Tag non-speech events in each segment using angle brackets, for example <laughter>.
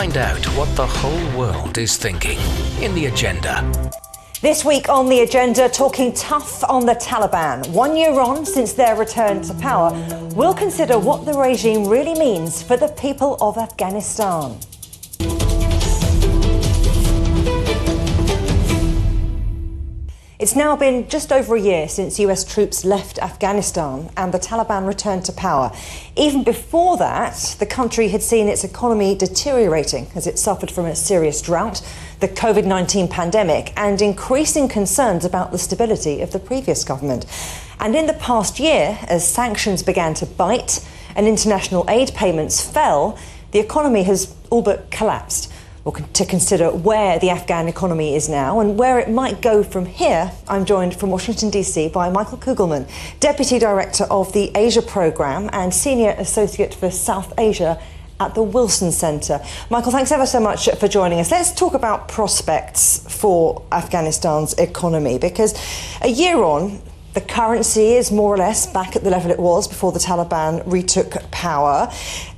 Find out what the whole world is thinking in the agenda. This week on the agenda, talking tough on the Taliban. One year on since their return to power, we'll consider what the regime really means for the people of Afghanistan. It's now been just over a year since US troops left Afghanistan and the Taliban returned to power. Even before that, the country had seen its economy deteriorating as it suffered from a serious drought, the COVID 19 pandemic, and increasing concerns about the stability of the previous government. And in the past year, as sanctions began to bite and international aid payments fell, the economy has all but collapsed or to consider where the Afghan economy is now and where it might go from here, I'm joined from Washington, D.C. by Michael Kugelman, Deputy Director of the Asia Programme and Senior Associate for South Asia at the Wilson Centre. Michael, thanks ever so much for joining us. Let's talk about prospects for Afghanistan's economy because a year on, the currency is more or less back at the level it was before the Taliban retook power.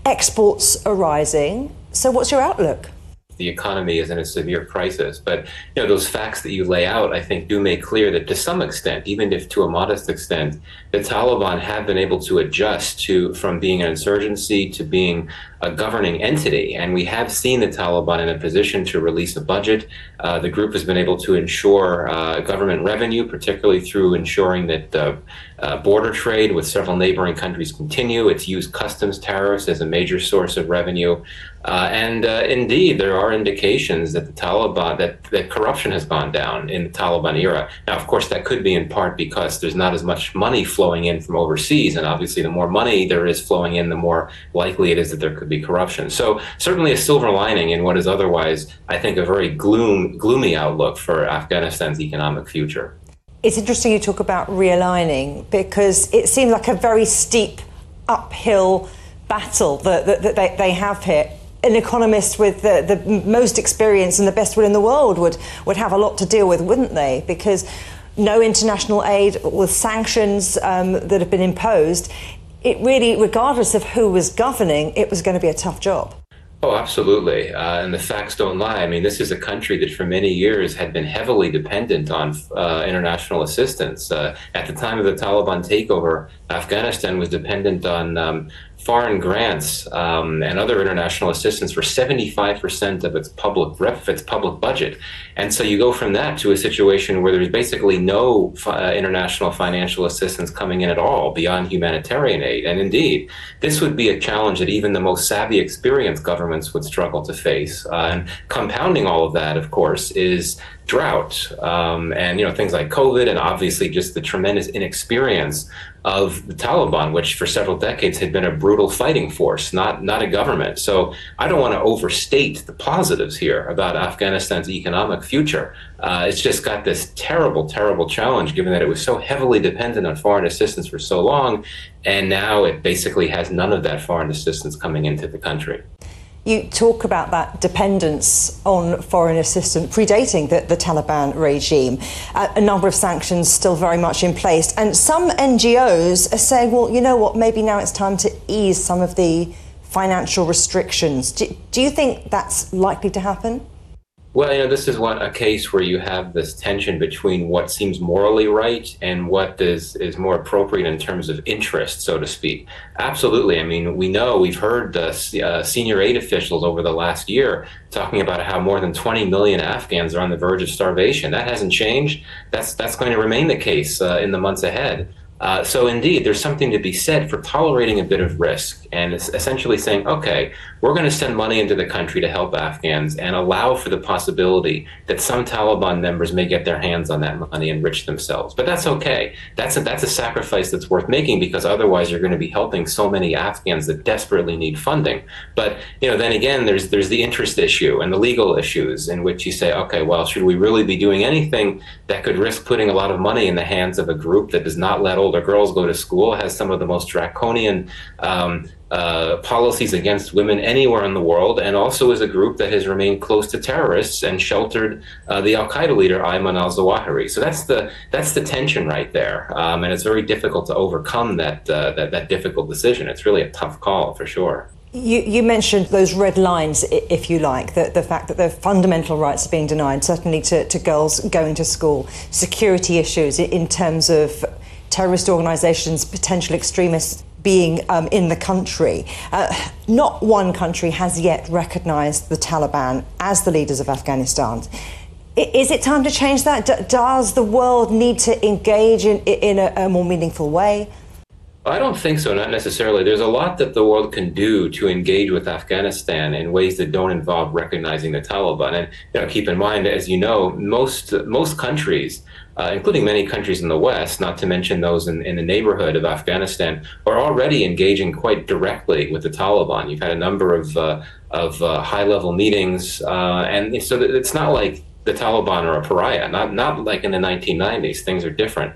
Exports are rising. So, what's your outlook? The economy is in a severe crisis. But you know those facts that you lay out, I think, do make clear that to some extent, even if to a modest extent, the Taliban have been able to adjust to from being an insurgency to being a governing entity. And we have seen the Taliban in a position to release a budget. Uh, the group has been able to ensure uh, government revenue, particularly through ensuring that uh, uh, border trade with several neighboring countries continue. It's used customs tariffs as a major source of revenue. Uh, and uh, indeed, there are indications that the Taliban, that, that corruption has gone down in the Taliban era. Now, of course, that could be in part because there's not as much money flowing in from overseas. And obviously, the more money there is flowing in, the more likely it is that there could be corruption. So, certainly a silver lining in what is otherwise, I think, a very gloom, gloomy outlook for Afghanistan's economic future. It's interesting you talk about realigning because it seems like a very steep uphill battle that, that, that they, they have here an economist with the, the, most experience and the best will in the world would, would have a lot to deal with, wouldn't they? Because no international aid with sanctions um, that have been imposed, it really, regardless of who was governing, it was going to be a tough job. Oh, absolutely. Uh, and the facts don't lie. I mean, this is a country that for many years had been heavily dependent on uh, international assistance. Uh, at the time of the Taliban takeover, Afghanistan was dependent on um, foreign grants um, and other international assistance for 75% of its public rep, its public budget. And so you go from that to a situation where there's basically no uh, international financial assistance coming in at all beyond humanitarian aid. And indeed, this would be a challenge that even the most savvy, experienced governments would struggle to face. Uh, and compounding all of that, of course, is drought um, and you know things like COVID and obviously just the tremendous inexperience of the Taliban, which for several decades had been a brutal fighting force, not not a government. So I don't want to overstate the positives here about Afghanistan's economic future. Uh, it's just got this terrible, terrible challenge, given that it was so heavily dependent on foreign assistance for so long, and now it basically has none of that foreign assistance coming into the country. You talk about that dependence on foreign assistance predating the, the Taliban regime. Uh, a number of sanctions still very much in place. And some NGOs are saying, well, you know what, maybe now it's time to ease some of the financial restrictions. Do, do you think that's likely to happen? Well, you know, this is what a case where you have this tension between what seems morally right and what is is more appropriate in terms of interest, so to speak. Absolutely. I mean, we know we've heard the uh, senior aid officials over the last year talking about how more than 20 million Afghans are on the verge of starvation. That hasn't changed. That's that's going to remain the case uh, in the months ahead. Uh, so indeed, there's something to be said for tolerating a bit of risk and essentially saying, okay, we're going to send money into the country to help Afghans and allow for the possibility that some Taliban members may get their hands on that money and enrich themselves. But that's okay. That's a, that's a sacrifice that's worth making because otherwise you're going to be helping so many Afghans that desperately need funding. But you know, then again, there's there's the interest issue and the legal issues in which you say, okay, well, should we really be doing anything that could risk putting a lot of money in the hands of a group that does not let older girls go to school, has some of the most draconian um, uh, policies against women anywhere in the world, and also is a group that has remained close to terrorists and sheltered uh, the Al Qaeda leader Ayman al Zawahiri. So that's the that's the tension right there, um, and it's very difficult to overcome that, uh, that that difficult decision. It's really a tough call for sure. You, you, mentioned those red lines, if you like, the, the fact that their fundamental rights are being denied, certainly to, to girls going to school, security issues in terms of terrorist organisations, potential extremists being um, in the country. Uh, not one country has yet recognised the Taliban as the leaders of Afghanistan. Is it time to change that? does the world need to engage in, in a, a more meaningful way? I don't think so, not necessarily. There's a lot that the world can do to engage with Afghanistan in ways that don't involve recognizing the Taliban. And you know, keep in mind, as you know, most most countries, uh, including many countries in the West, not to mention those in, in the neighborhood of Afghanistan, are already engaging quite directly with the Taliban. You've had a number of uh, of uh, high level meetings, uh, and so it's not like the Taliban are a pariah. Not not like in the 1990s. Things are different.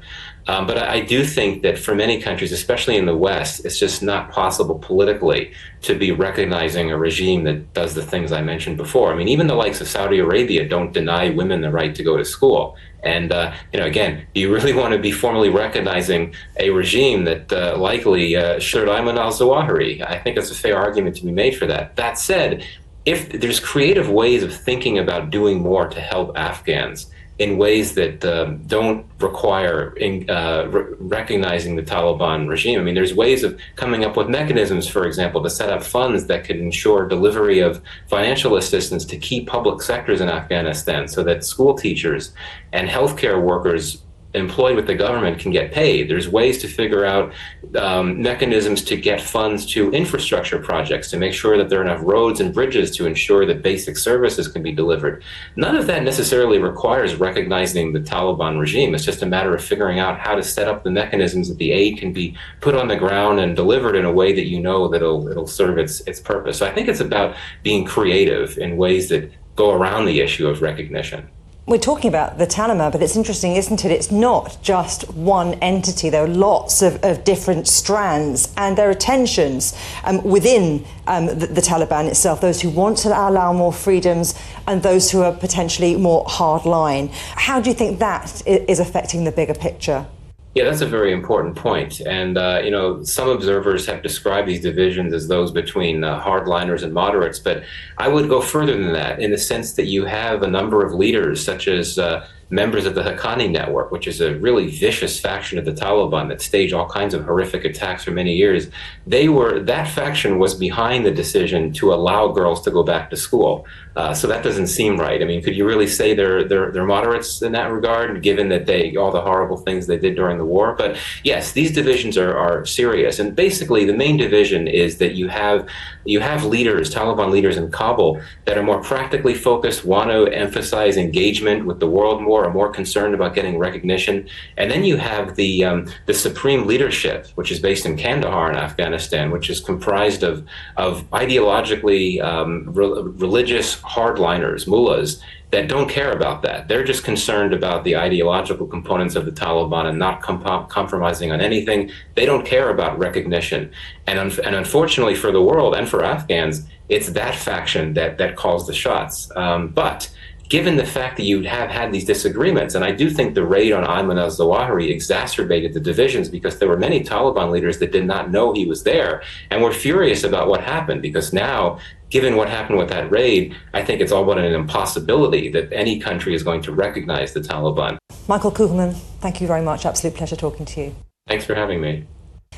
Um, but I, I, do think that for many countries, especially in the West, it's just not possible politically to be recognizing a regime that does the things I mentioned before. I mean, even the likes of Saudi Arabia don't deny women the right to go to school. And uh, you know, again, do you really <laughs> want to be formally recognizing a regime that uh, likely uh, should Ayman al-Zawahiri? I think it's a fair argument to be made for that. That said, if there's creative ways of thinking about doing more to help Afghans in ways that um, don't require in, uh, re- recognizing the Taliban regime. I mean, there's ways of coming up with mechanisms, for example, to set up funds that could ensure delivery of financial assistance to key public sectors in Afghanistan so that school teachers and healthcare workers employed with the government can get paid. There's ways to figure out um, mechanisms to get funds to infrastructure projects to make sure that there are enough roads and bridges to ensure that basic services can be delivered. None of that necessarily requires recognizing the Taliban regime. It's just a matter of figuring out how to set up the mechanisms that the aid can be put on the ground and delivered in a way that you know that it'll, it'll serve its, its purpose. So I think it's about being creative in ways that go around the issue of recognition we're talking about the Taliban, but it's interesting, isn't it? It's not just one entity. There are lots of, of different strands, and there are tensions um, within um, the, the, Taliban itself. Those who want to allow more freedoms, and those who are potentially more hardline. How do you think that is affecting the bigger picture? Yeah, that's a very important point. And, uh, you know, some observers have described these divisions as those between uh, hardliners and moderates, but I would go further than that in the sense that you have a number of leaders, such as uh, members of the Haqqani Network, which is a really vicious faction of the Taliban that staged all kinds of horrific attacks for many years. They were, that faction was behind the decision to allow girls to go back to school. Uh, so that doesn't seem right. I mean, could you really say they're they're they're moderates in that regard, given that they all the horrible things they did during the war? But yes, these divisions are are serious, and basically the main division is that you have you have leaders, Taliban leaders in Kabul, that are more practically focused, want to emphasize engagement with the world more, are more concerned about getting recognition, and then you have the um, the supreme leadership, which is based in Kandahar in Afghanistan, which is comprised of of ideologically um, re- religious hardliners, mullahs, that don't care about that. They're just concerned about the ideological components of the Taliban and not compromising on anything. They don't care about recognition. And, un- and unfortunately for the world and for Afghans, it's that faction that, that calls the shots. Um, but given the fact that you have had these disagreements, and I do think the raid on Ayman al Zawahiri exacerbated the divisions because there were many Taliban leaders that did not know he was there and were furious about what happened because now given what happened with that raid, I think it's all but an impossibility that any country is going to recognize the Taliban. Michael Kugelman, thank you very much. Absolute pleasure talking to you. Thanks for having me.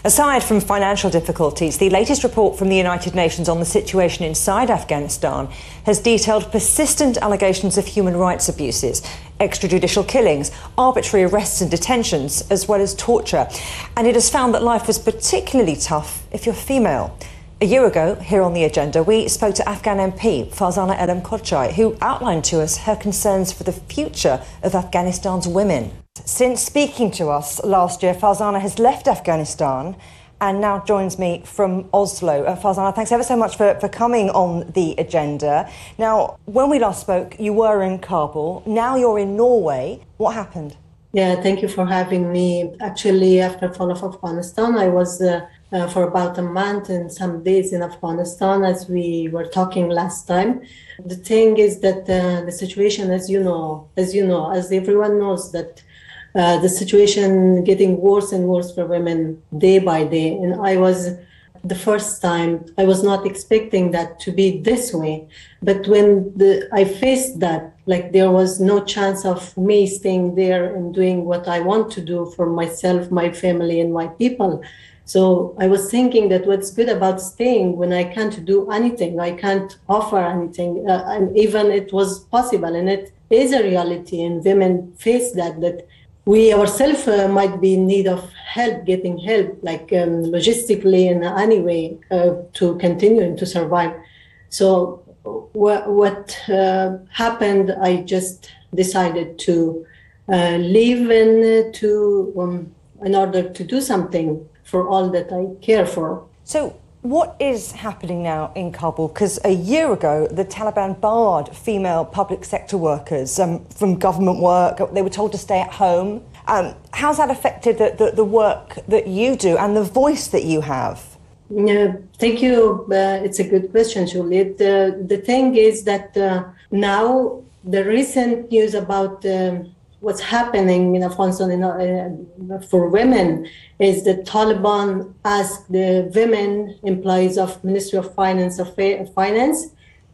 Aside from financial difficulties, the latest report from the United Nations on the situation inside Afghanistan has detailed persistent allegations of human rights abuses, extrajudicial killings, arbitrary arrests and detentions, as well as torture. And it has found that life was particularly tough if you're female. A year ago, here on the agenda, we spoke to Afghan MP Farzana Elham Kochai, who outlined to us her concerns for the future of Afghanistan's women. Since speaking to us last year, Farzana has left Afghanistan and now joins me from Oslo. Uh, Farzana, thanks ever so much for, for coming on the agenda. Now, when we last spoke, you were in Kabul. Now you're in Norway. What happened? Yeah, thank you for having me. Actually, after fall of Afghanistan, I was uh, uh, for about a month and some days in Afghanistan, as we were talking last time. The thing is that uh, the situation, as you know, as you know, as everyone knows, that uh, the situation getting worse and worse for women day by day. And I was the first time. I was not expecting that to be this way. But when the, I faced that, like there was no chance of me staying there and doing what I want to do for myself, my family, and my people. So I was thinking that what's good about staying when I can't do anything, I can't offer anything, uh, and even it was possible, and it is a reality, and women face that that we ourselves uh, might be in need of help, getting help, like um, logistically in any way uh, to continue and to survive. So what, uh, happened, I just decided to uh, leave and to um, in order to do something for all that I care for. So what is happening now in Kabul? Because a year ago, the Taliban barred female public sector workers um, from government work. They were told to stay at home. Um, how's that affected the, the, the, work that you do and the voice that you have? Yeah, thank you. Uh, it's a good question, Juliet. The, the thing is that uh, now the recent news about um, what's happening in Afghanistan uh, for women is the Taliban asked the women employees of Ministry of Finance of Finance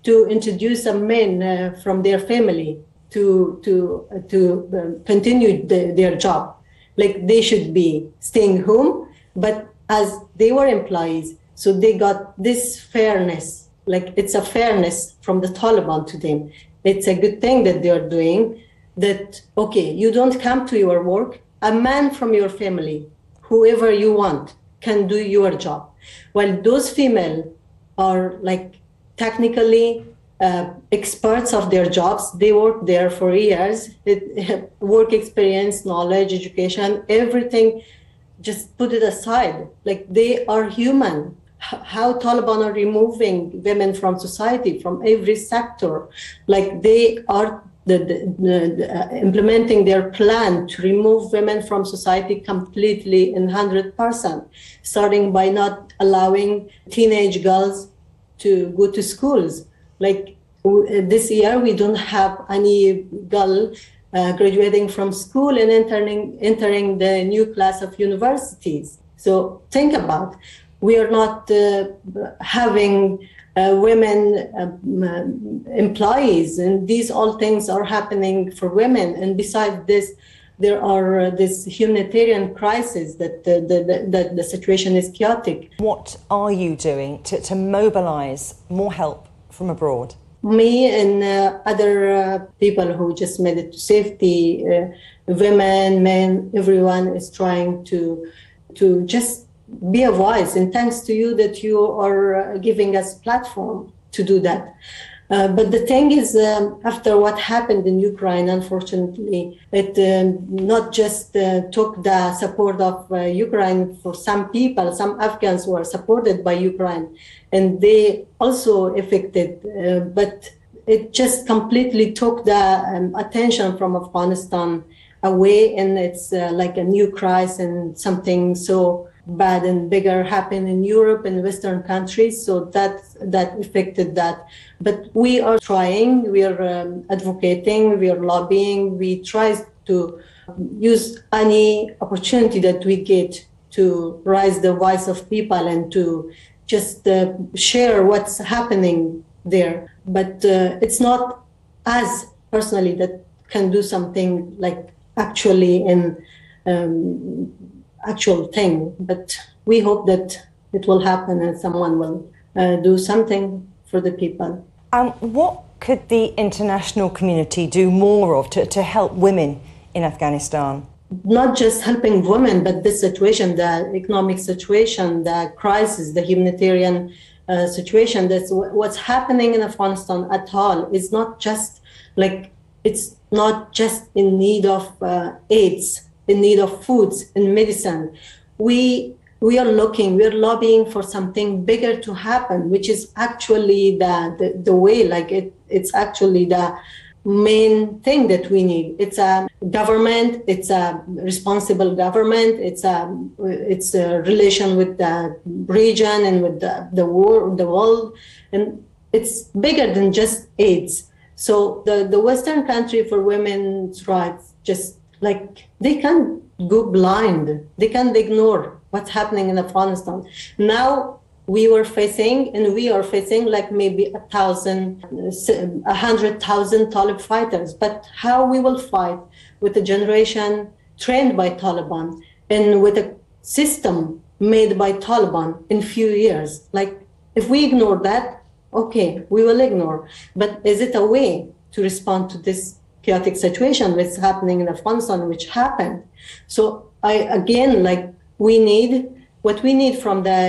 to introduce a men uh, from their family to to uh, to uh, continue the, their job. Like they should be staying home, but as they were employees, so they got this fairness. Like it's a fairness from the Taliban to them. It's a good thing that they are doing that okay you don't come to your work. A man from your family whoever you want can do your job. While those female are like technically uh, experts of their jobs they work there for years. It, <laughs> work experience knowledge education everything just put it aside. Like they are human. How Taliban are removing women from society, from every sector. Like they are the, the, the, uh, implementing their plan to remove women from society completely in 100%, starting by not allowing teenage girls to go to schools. Like this year, we don't have any girl uh, graduating from school and entering, entering the new class of universities. So think about, we are not uh, having uh, women uh, employees, and these all things are happening for women. And besides this, there are uh, this humanitarian crisis that the, the, the, the, situation is chaotic. What are you doing to, to mobilize more help from abroad? Me and uh, other uh, people who just made it to safety, uh, women, men, everyone is trying to to just be a voice and thanks to you that you are uh, giving us platform to do that. Uh, but the thing is, um, after what happened in Ukraine, unfortunately, it um, not just uh, took the support of uh, Ukraine for some people, some Afghans were supported by Ukraine, and they also affected, uh, but it just completely took the um, attention from Afghanistan away, and it's uh, like a new crisis and something so bad and bigger happen in Europe and Western countries. So that that affected that. But we are trying. We are um, advocating. We are lobbying. We try to use any opportunity that we get to raise the voice of people and to just uh, share what's happening there. But uh, it's not us personally that can do something like actually in um, actual thing. But we hope that it will happen and someone will uh, do something for the people. Um, what could the international community do more of to, to help women in Afghanistan? Not just helping women, but this situation, the economic situation, the crisis, the humanitarian uh, situation. That's what's happening in Afghanistan at all. It's not just like it's not just in need of uh, aids in need of foods and medicine. We we are looking, we're lobbying for something bigger to happen, which is actually the, the, the way, like it, it's actually the main thing that we need. It's a government, it's a responsible government, it's a it's a relation with the region and with the, the world the world. And it's bigger than just aids. So the, the Western country for women's rights just like they can't go blind. They can't ignore what's happening in Afghanistan. Now we were facing and we are facing like maybe a thousand, a hundred thousand Talib fighters. But how we will fight with a generation trained by Taliban and with a system made by Taliban in few years? Like if we ignore that, okay, we will ignore. But is it a way to respond to this chaotic situation that's happening in Afghanistan, which happened? So I again like we need what we need from the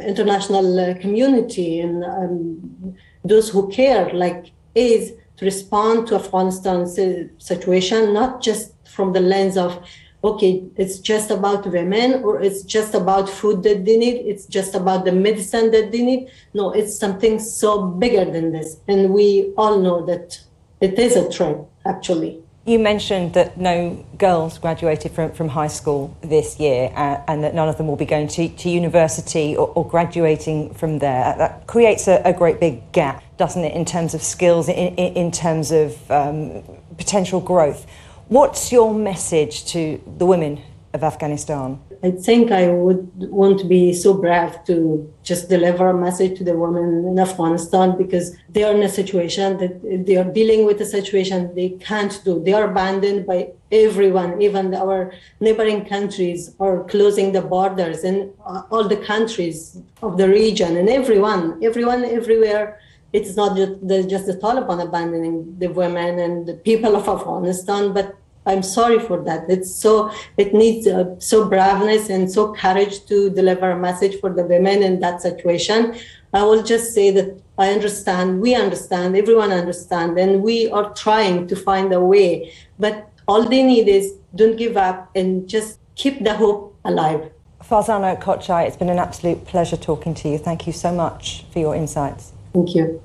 international uh, community and um, those who care, like, is to respond to Afghanistan's situation, not just from the lens of, okay, it's just about women or it's just about food that they need, it's just about the medicine that they need. No, it's something so bigger than this. And we all know that it is a threat, actually. You mentioned that no girls graduated from, from high school this year uh, and that none of them will be going to, to university or, or graduating from there. That creates a, a, great big gap, doesn't it, in terms of skills, in, in, terms of um, potential growth. What's your message to the women of Afghanistan? I think I would want to be so brave to just deliver a message to the women in Afghanistan because they are in a situation that they are dealing with a situation they can't do. They are abandoned by everyone, even our neighboring countries are closing the borders and uh, all the countries of the region and everyone, everyone, everywhere. It's not just the, just the Taliban abandoning the women and the people of Afghanistan, but I'm sorry for that. It's so it needs uh, so braveness and so courage to deliver a message for the women in that situation. I will just say that I understand, we understand, everyone understand, and we are trying to find a way. But all they need is don't give up and just keep the hope alive. Farzana Kochai, it's been an absolute pleasure talking to you. Thank you so much for your insights. Thank you.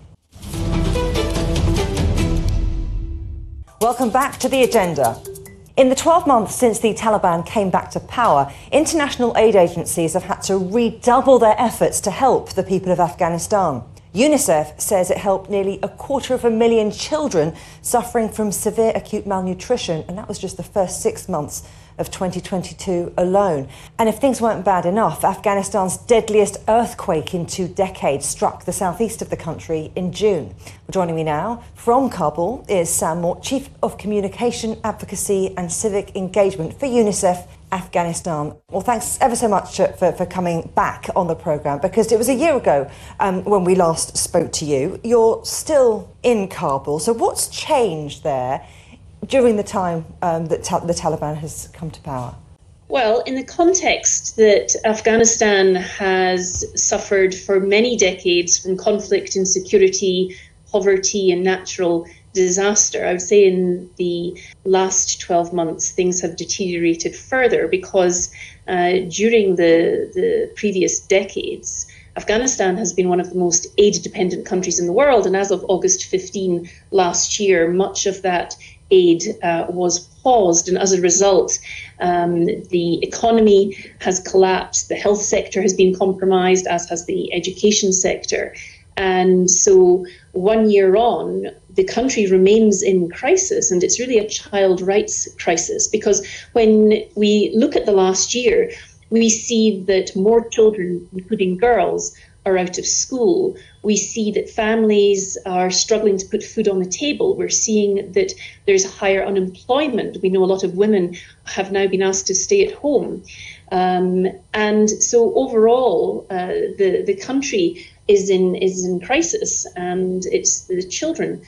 Welcome back to the agenda. In the 12 months since the Taliban came back to power, international aid agencies have had to redouble their efforts to help the people of Afghanistan. UNICEF says it helped nearly a quarter of a million children suffering from severe acute malnutrition, and that was just the first six months of 2022 alone. And if things weren't bad enough, Afghanistan's deadliest earthquake in two decades struck the southeast of the country in June. Joining me now from Kabul is Sam Mort, Chief of Communication, Advocacy and Civic Engagement for UNICEF Afghanistan. Well, thanks ever so much for, for coming back on the programme because it was a year ago um, when we last spoke to you. You're still in Kabul, so what's changed there during the time um, that ta- the Taliban has come to power? Well, in the context that Afghanistan has suffered for many decades from conflict, and insecurity, poverty, and natural disaster, I would say in the last 12 months things have deteriorated further because uh, during the, the previous decades, Afghanistan has been one of the most aid dependent countries in the world. And as of August 15 last year, much of that aid uh, was paused, and as a result, um, the economy has collapsed, the health sector has been compromised, as has the education sector. And so, one year on, the country remains in crisis, and it's really a child rights crisis because when we look at the last year, we see that more children, including girls, are out of school. We see that families are struggling to put food on the table. We're seeing that there's higher unemployment. We know a lot of women have now been asked to stay at home. Um, and so overall, uh, the, the country is in, is in crisis, and it's the children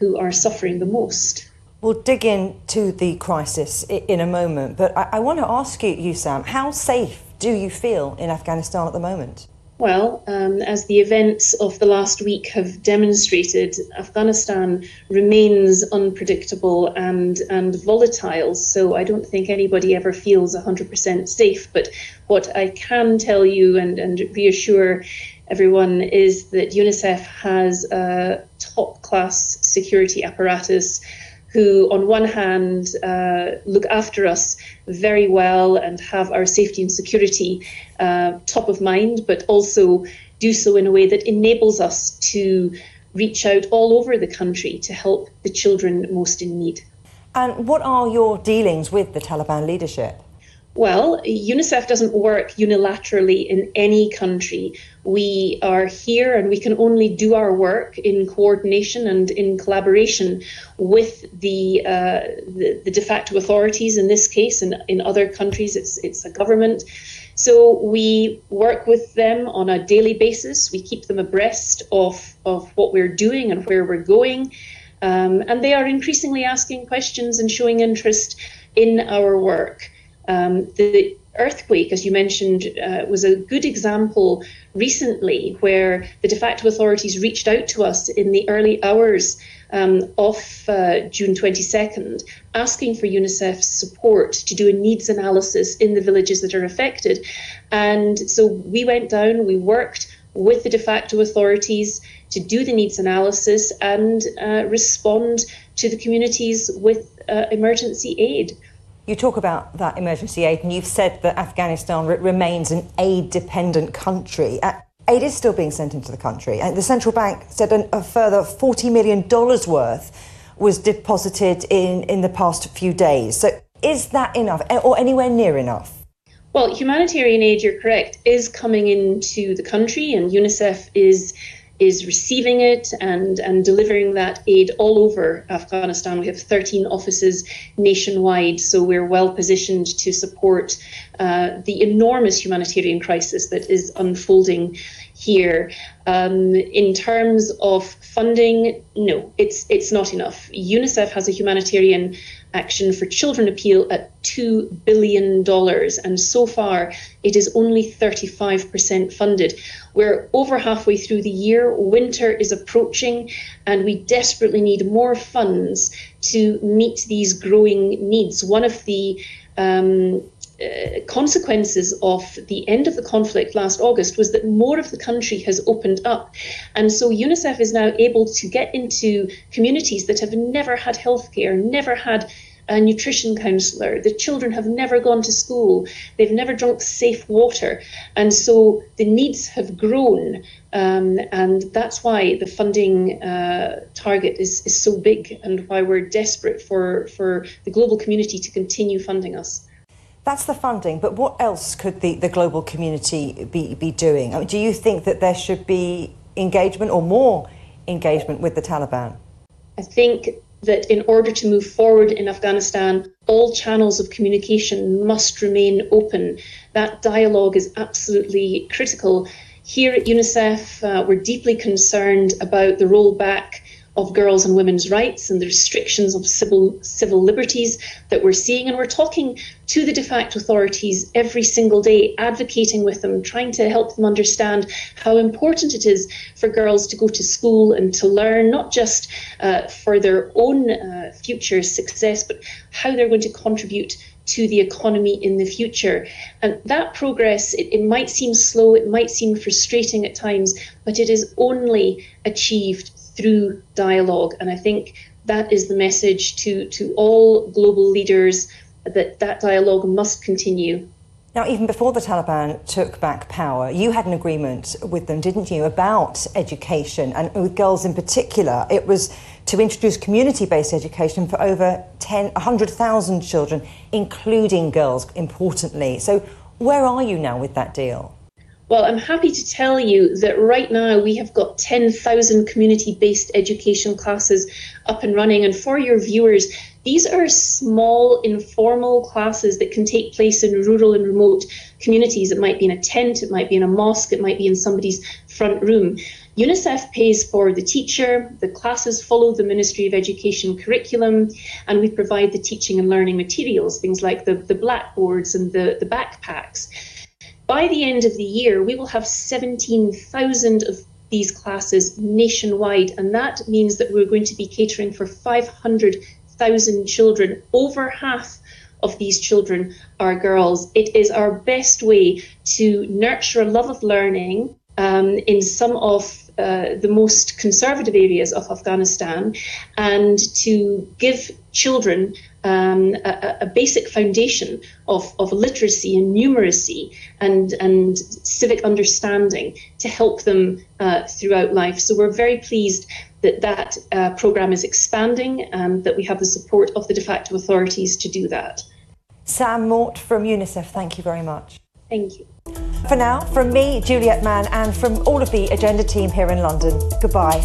who are suffering the most. We'll dig into the crisis in a moment, but I, I want to ask you, you, Sam, how safe do you feel in Afghanistan at the moment? Well, um, as the events of the last week have demonstrated, Afghanistan remains unpredictable and, and volatile. So I don't think anybody ever feels 100% safe. But what I can tell you and, and reassure everyone is that UNICEF has a top class security apparatus who, on one hand, uh, look after us very well and have our safety and security uh, top of mind, but also do so in a way that enables us to reach out all over the country to help the children most in need. And what are your dealings with the Taliban leadership? Well, UNICEF doesn't work unilaterally in any country. We are here and we can only do our work in coordination and in collaboration with the, uh, the, the, de facto authorities in this case, and in other countries, it's, it's a government. So we work with them on a daily basis. We keep them abreast of, of what we're doing and where we're going. Um, and they are increasingly asking questions and showing interest in our work. Um, the earthquake, as you mentioned, uh, was a good example recently where the de facto authorities reached out to us in the early hours um, of uh, June 22nd, asking for UNICEF's support to do a needs analysis in the villages that are affected. And so we went down, we worked with the de facto authorities to do the needs analysis and uh, respond to the communities with uh, emergency aid. You talk about that emergency aid, and you've said that Afghanistan re- remains an aid dependent country. Uh, aid is still being sent into the country. And the central bank said an, a further $40 million worth was deposited in, in the past few days. So is that enough, or anywhere near enough? Well, humanitarian aid, you're correct, is coming into the country, and UNICEF is is receiving it and, and delivering that aid all over Afghanistan. We have 13 offices nationwide, so we're well positioned to support uh, the enormous humanitarian crisis that is unfolding here. Um, in terms of funding, no, it's it's not enough. UNICEF has a humanitarian action for children appeal at two billion dollars, and so far it is only 35% funded. We're over halfway through the year. Winter is approaching, and we desperately need more funds to meet these growing needs. One of the um, uh, consequences of the end of the conflict last August was that more of the country has opened up. And so UNICEF is now able to get into communities that have never had healthcare, never had a nutrition counselor. The children have never gone to school. They've never drunk safe water. And so the needs have grown. Um, and that's why the funding uh, target is, is so big and why we're desperate for, for the global community to continue funding us. That's the funding, but what else could the, the global community be, be doing? I mean, do you think that there should be engagement or more engagement with the Taliban? I think that in order to move forward in Afghanistan, all channels of communication must remain open. That dialogue is absolutely critical. Here at UNICEF, uh, we're deeply concerned about the rollback of girls and women's rights and the restrictions of civil civil liberties that we're seeing and we're talking to the de facto authorities every single day advocating with them trying to help them understand how important it is for girls to go to school and to learn not just uh, for their own uh, future success but how they're going to contribute to the economy in the future. And that progress, it, it, might seem slow, it might seem frustrating at times, but it is only achieved through dialogue. And I think that is the message to, to all global leaders that that dialogue must continue. Now, even before the Taliban took back power, you had an agreement with them, didn't you, about education and with girls in particular. It was to introduce community based education for over 10, 100,000 children, including girls, importantly. So, where are you now with that deal? Well, I'm happy to tell you that right now we have got 10,000 community based education classes up and running. And for your viewers, these are small, informal classes that can take place in rural and remote communities. It might be in a tent, it might be in a mosque, it might be in somebody's front room. UNICEF pays for the teacher, the classes follow the Ministry of Education curriculum, and we provide the teaching and learning materials, things like the, the blackboards and the, the backpacks. By the end of the year, we will have 17,000 of these classes nationwide, and that means that we're going to be catering for 500,000 children. Over half of these children are girls. It is our best way to nurture a love of learning um, in some of uh, the most conservative areas of Afghanistan and to give children um, a, a, basic foundation of, of literacy and numeracy and, and civic understanding to help them uh, throughout life. So we're very pleased that that uh, program is expanding and that we have the support of the de facto authorities to do that. Sam Mort from UNICEF, thank you very much. Thank you. For now, from me, Juliet Mann, and from all of the Agenda team here in London, goodbye.